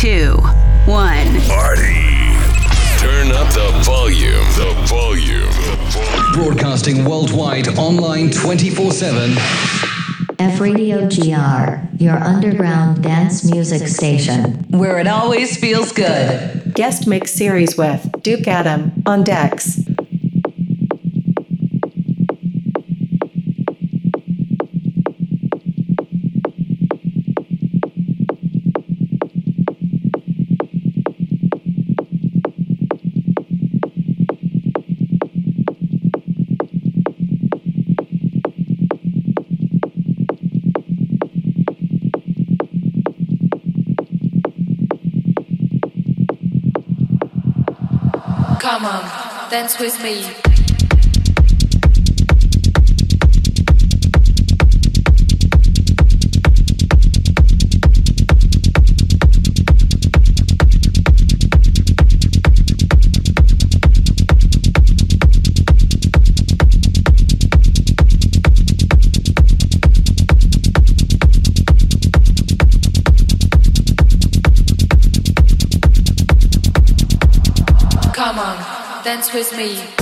two, one. Party. Turn up the volume. The volume. The volume. Broadcasting worldwide online 24 7. F Radio GR, your underground dance music station. Where it always feels good. Guest mix series with Duke Adam on decks. Dance with me. Dance with me.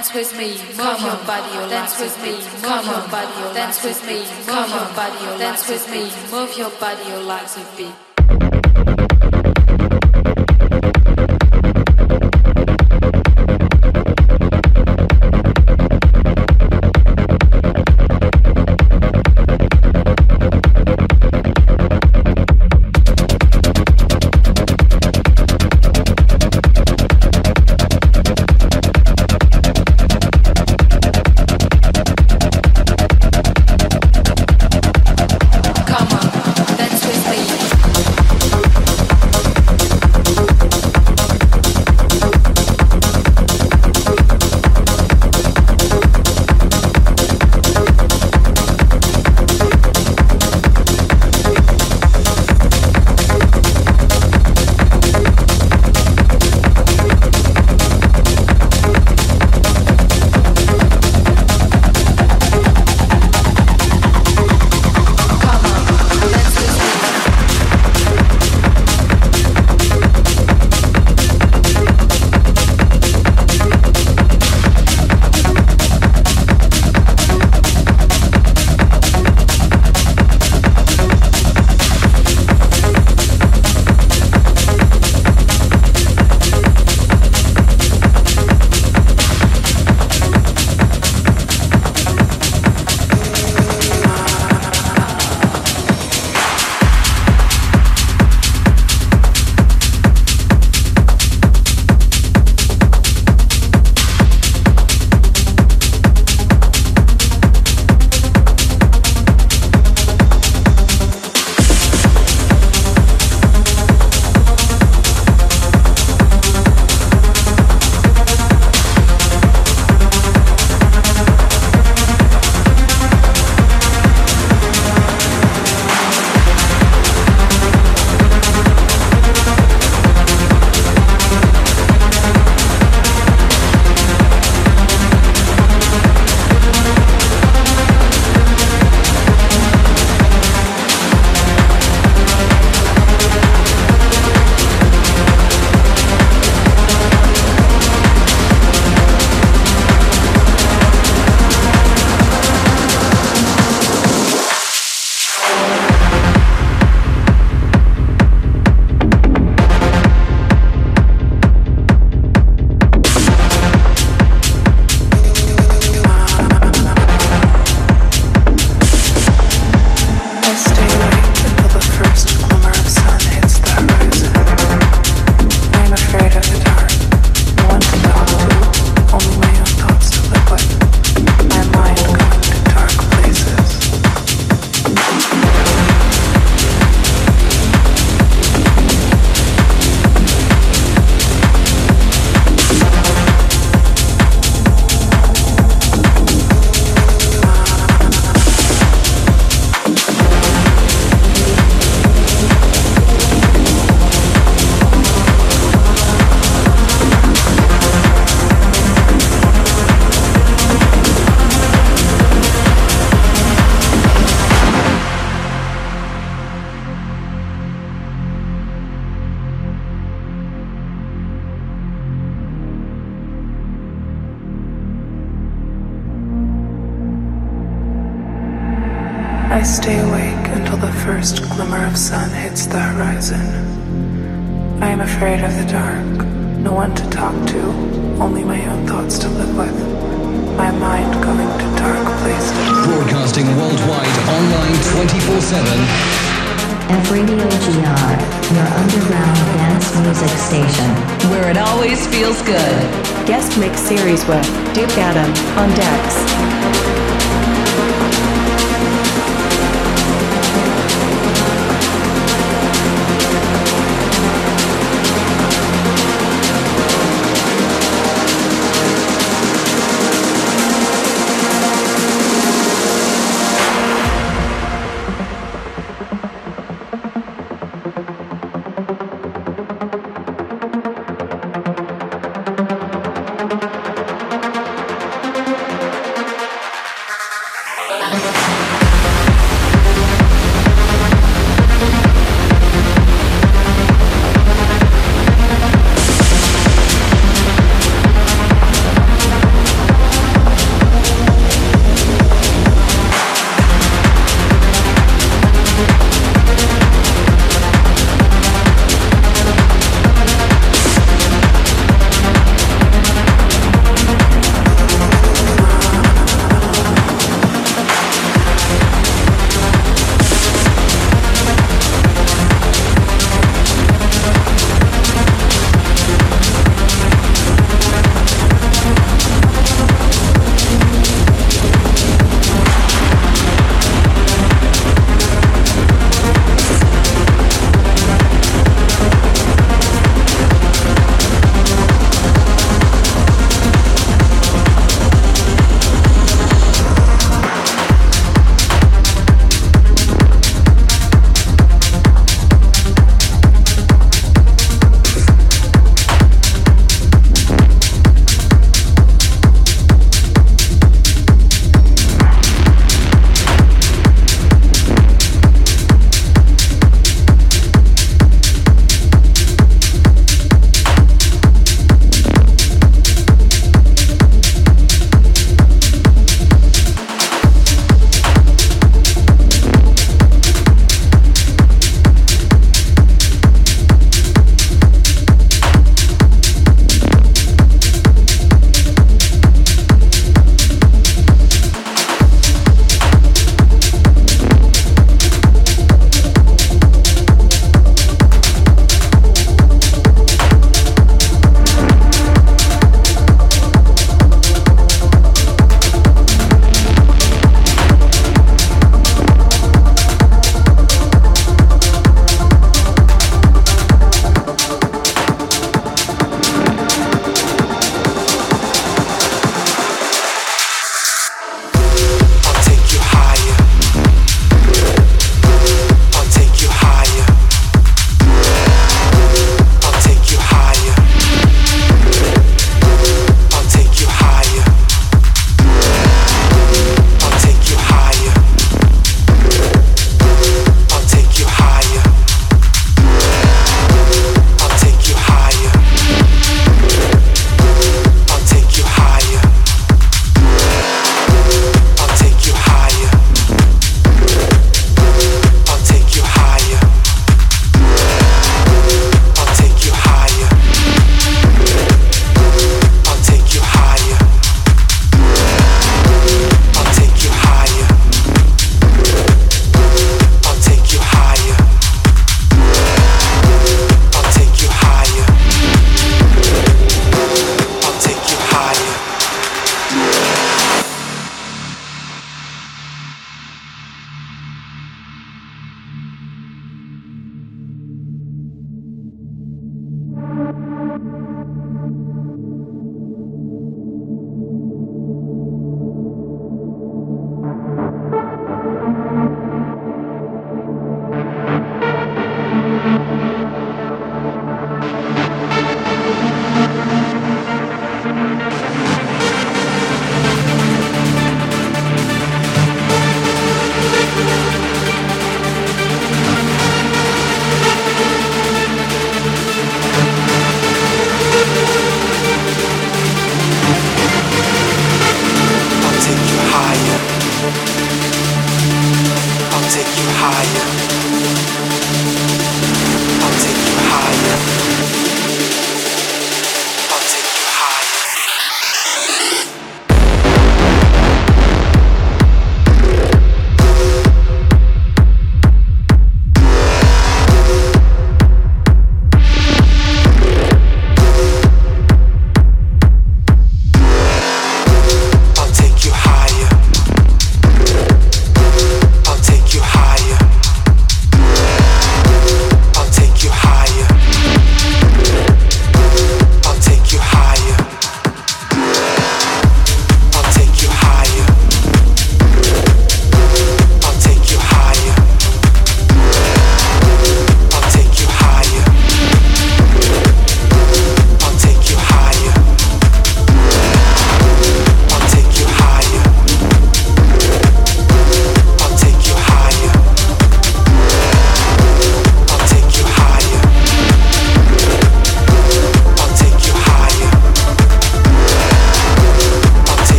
dance with me, move your body, or dance with me, move your body, or dance with me, come on. body, or dance with me, move your body, or like a beat.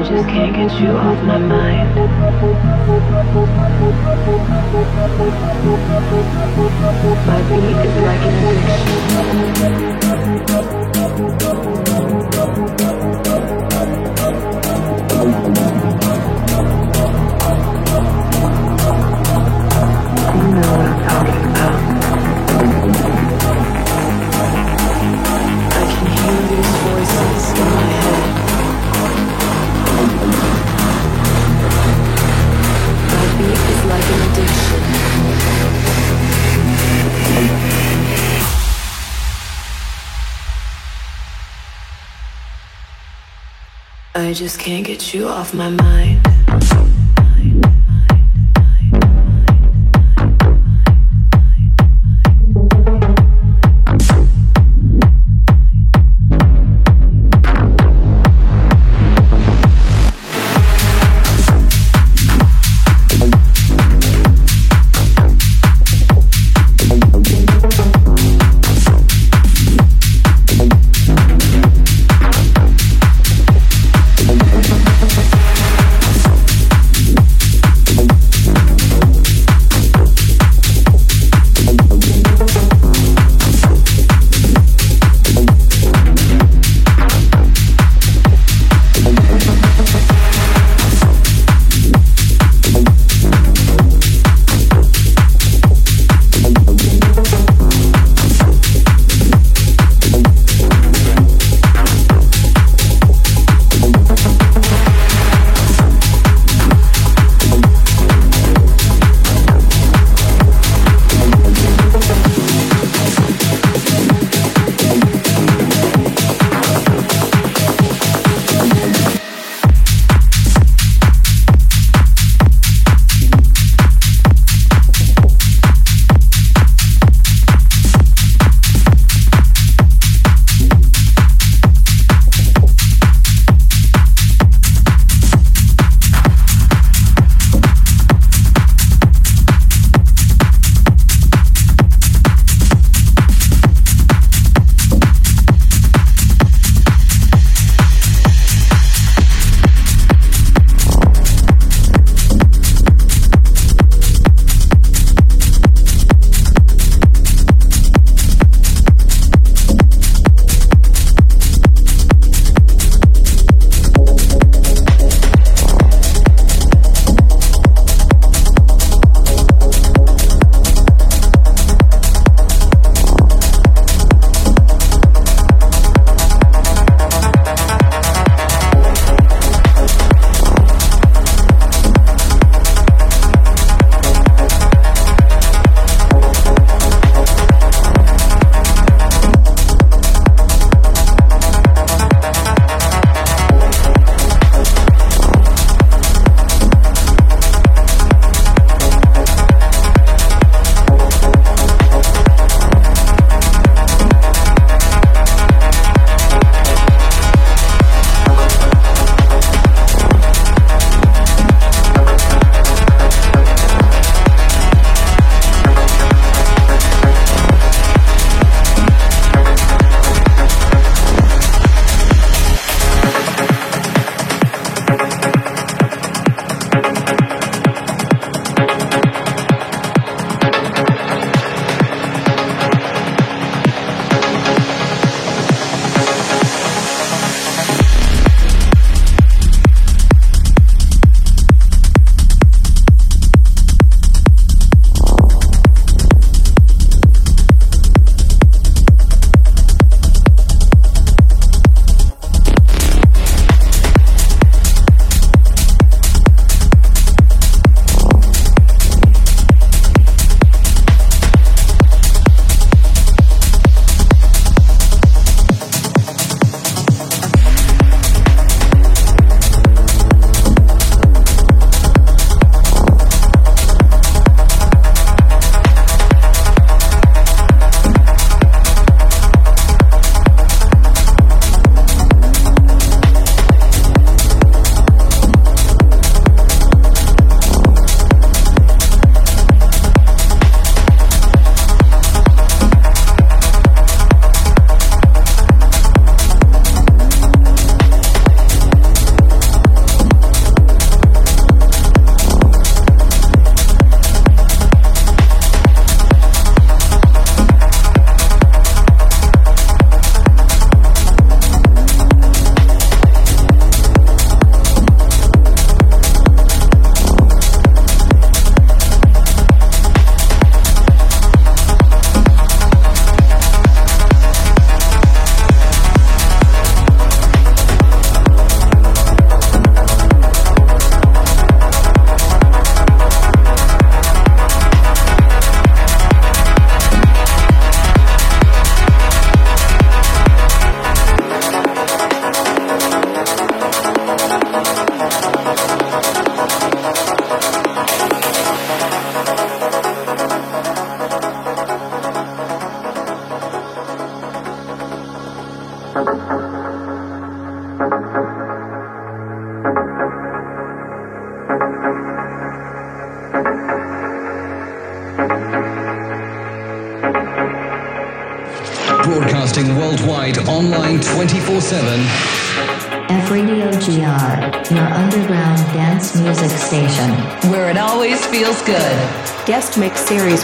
I just can't get you off my mind. you off my mind.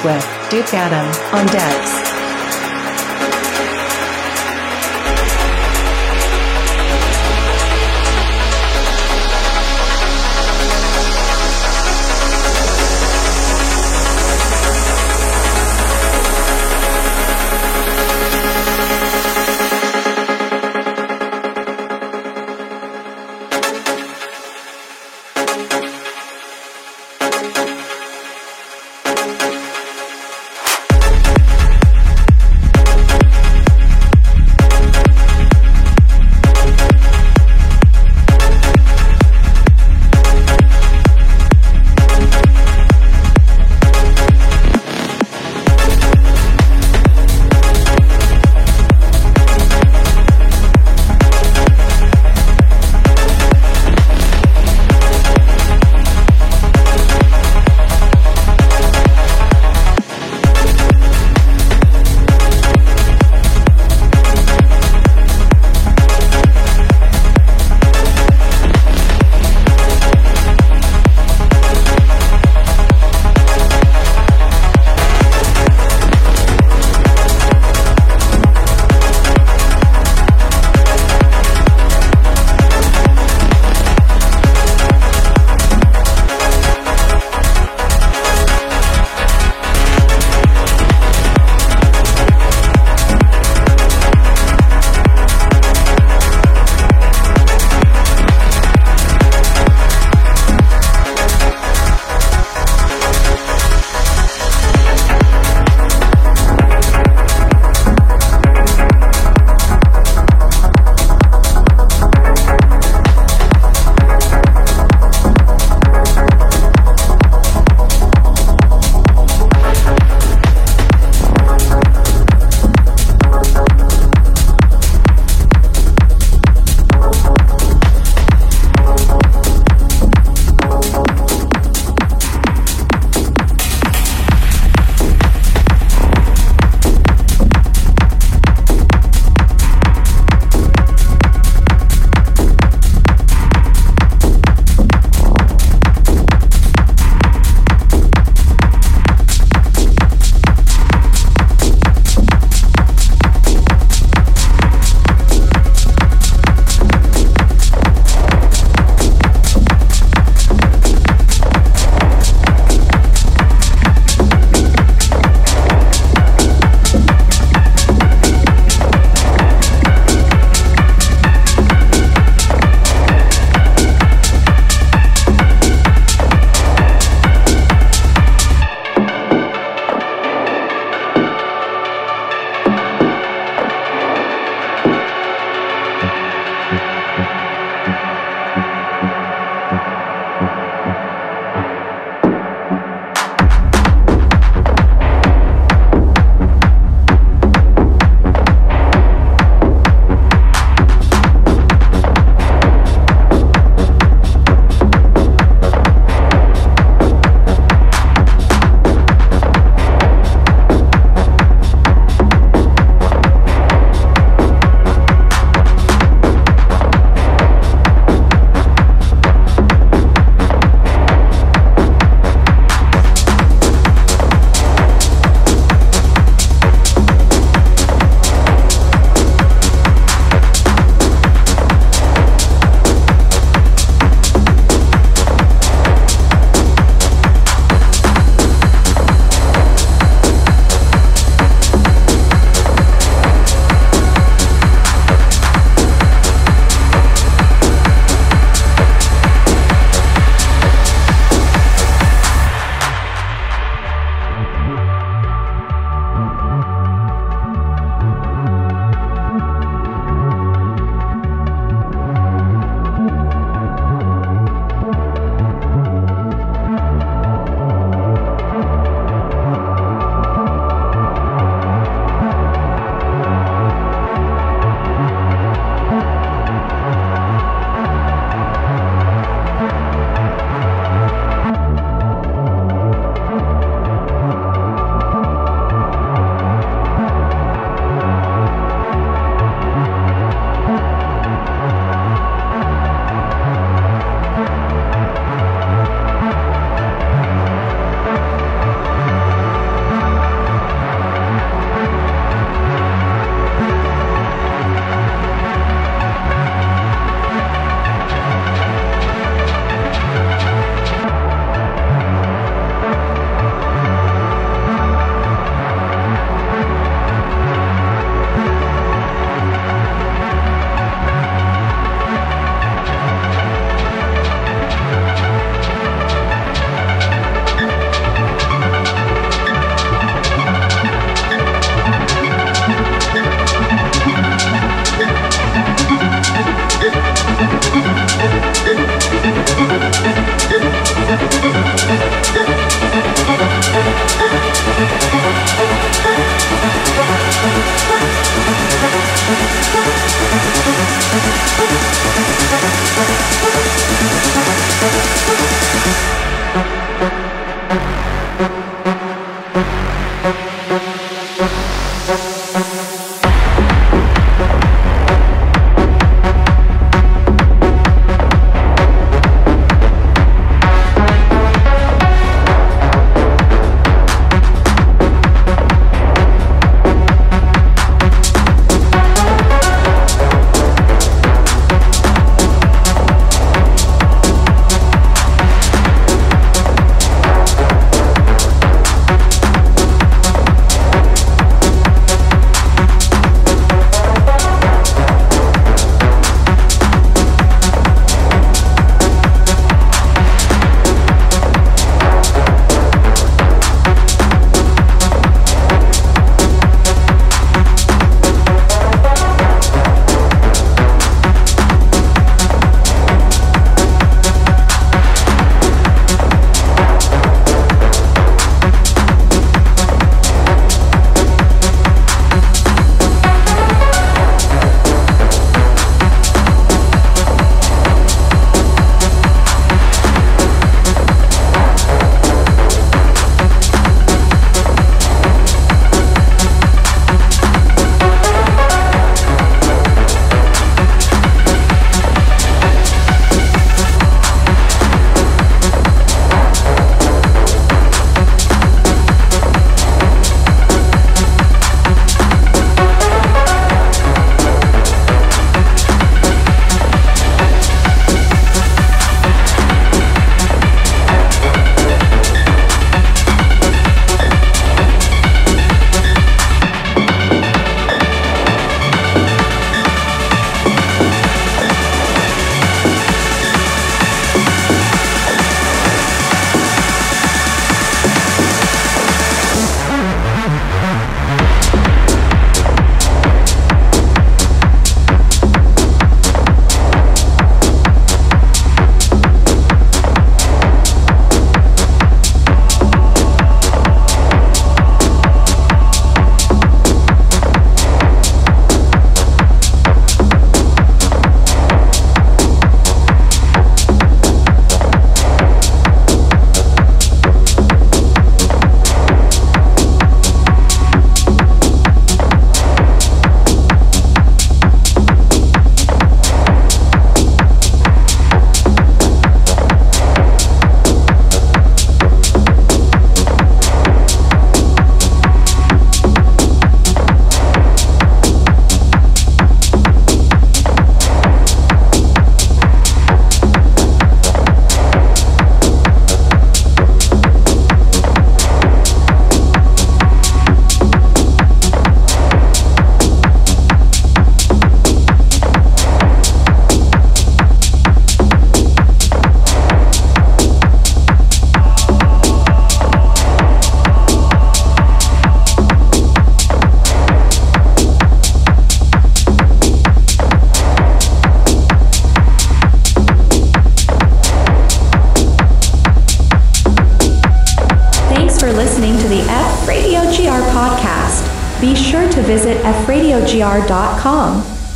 With Duke Adam on decks.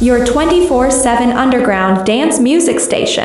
Your 24 7 underground dance music station.